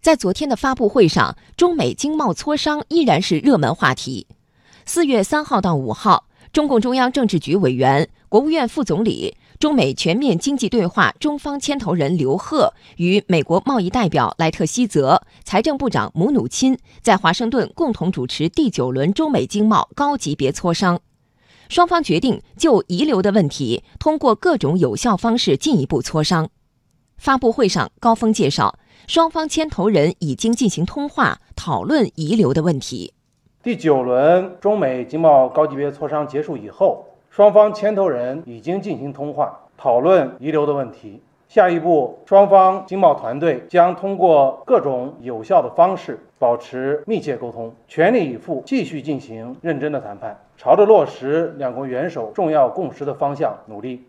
在昨天的发布会上，中美经贸磋商依然是热门话题。四月三号到五号，中共中央政治局委员、国务院副总理、中美全面经济对话中方牵头人刘鹤与美国贸易代表莱特希泽、财政部长姆努钦在华盛顿共同主持第九轮中美经贸高级别磋商。双方决定就遗留的问题，通过各种有效方式进一步磋商。发布会上，高峰介绍。双方牵头人已经进行通话，讨论遗留的问题。第九轮中美经贸高级别磋商结束以后，双方牵头人已经进行通话，讨论遗留的问题。下一步，双方经贸团队将通过各种有效的方式，保持密切沟通，全力以赴继续进行认真的谈判，朝着落实两国元首重要共识的方向努力。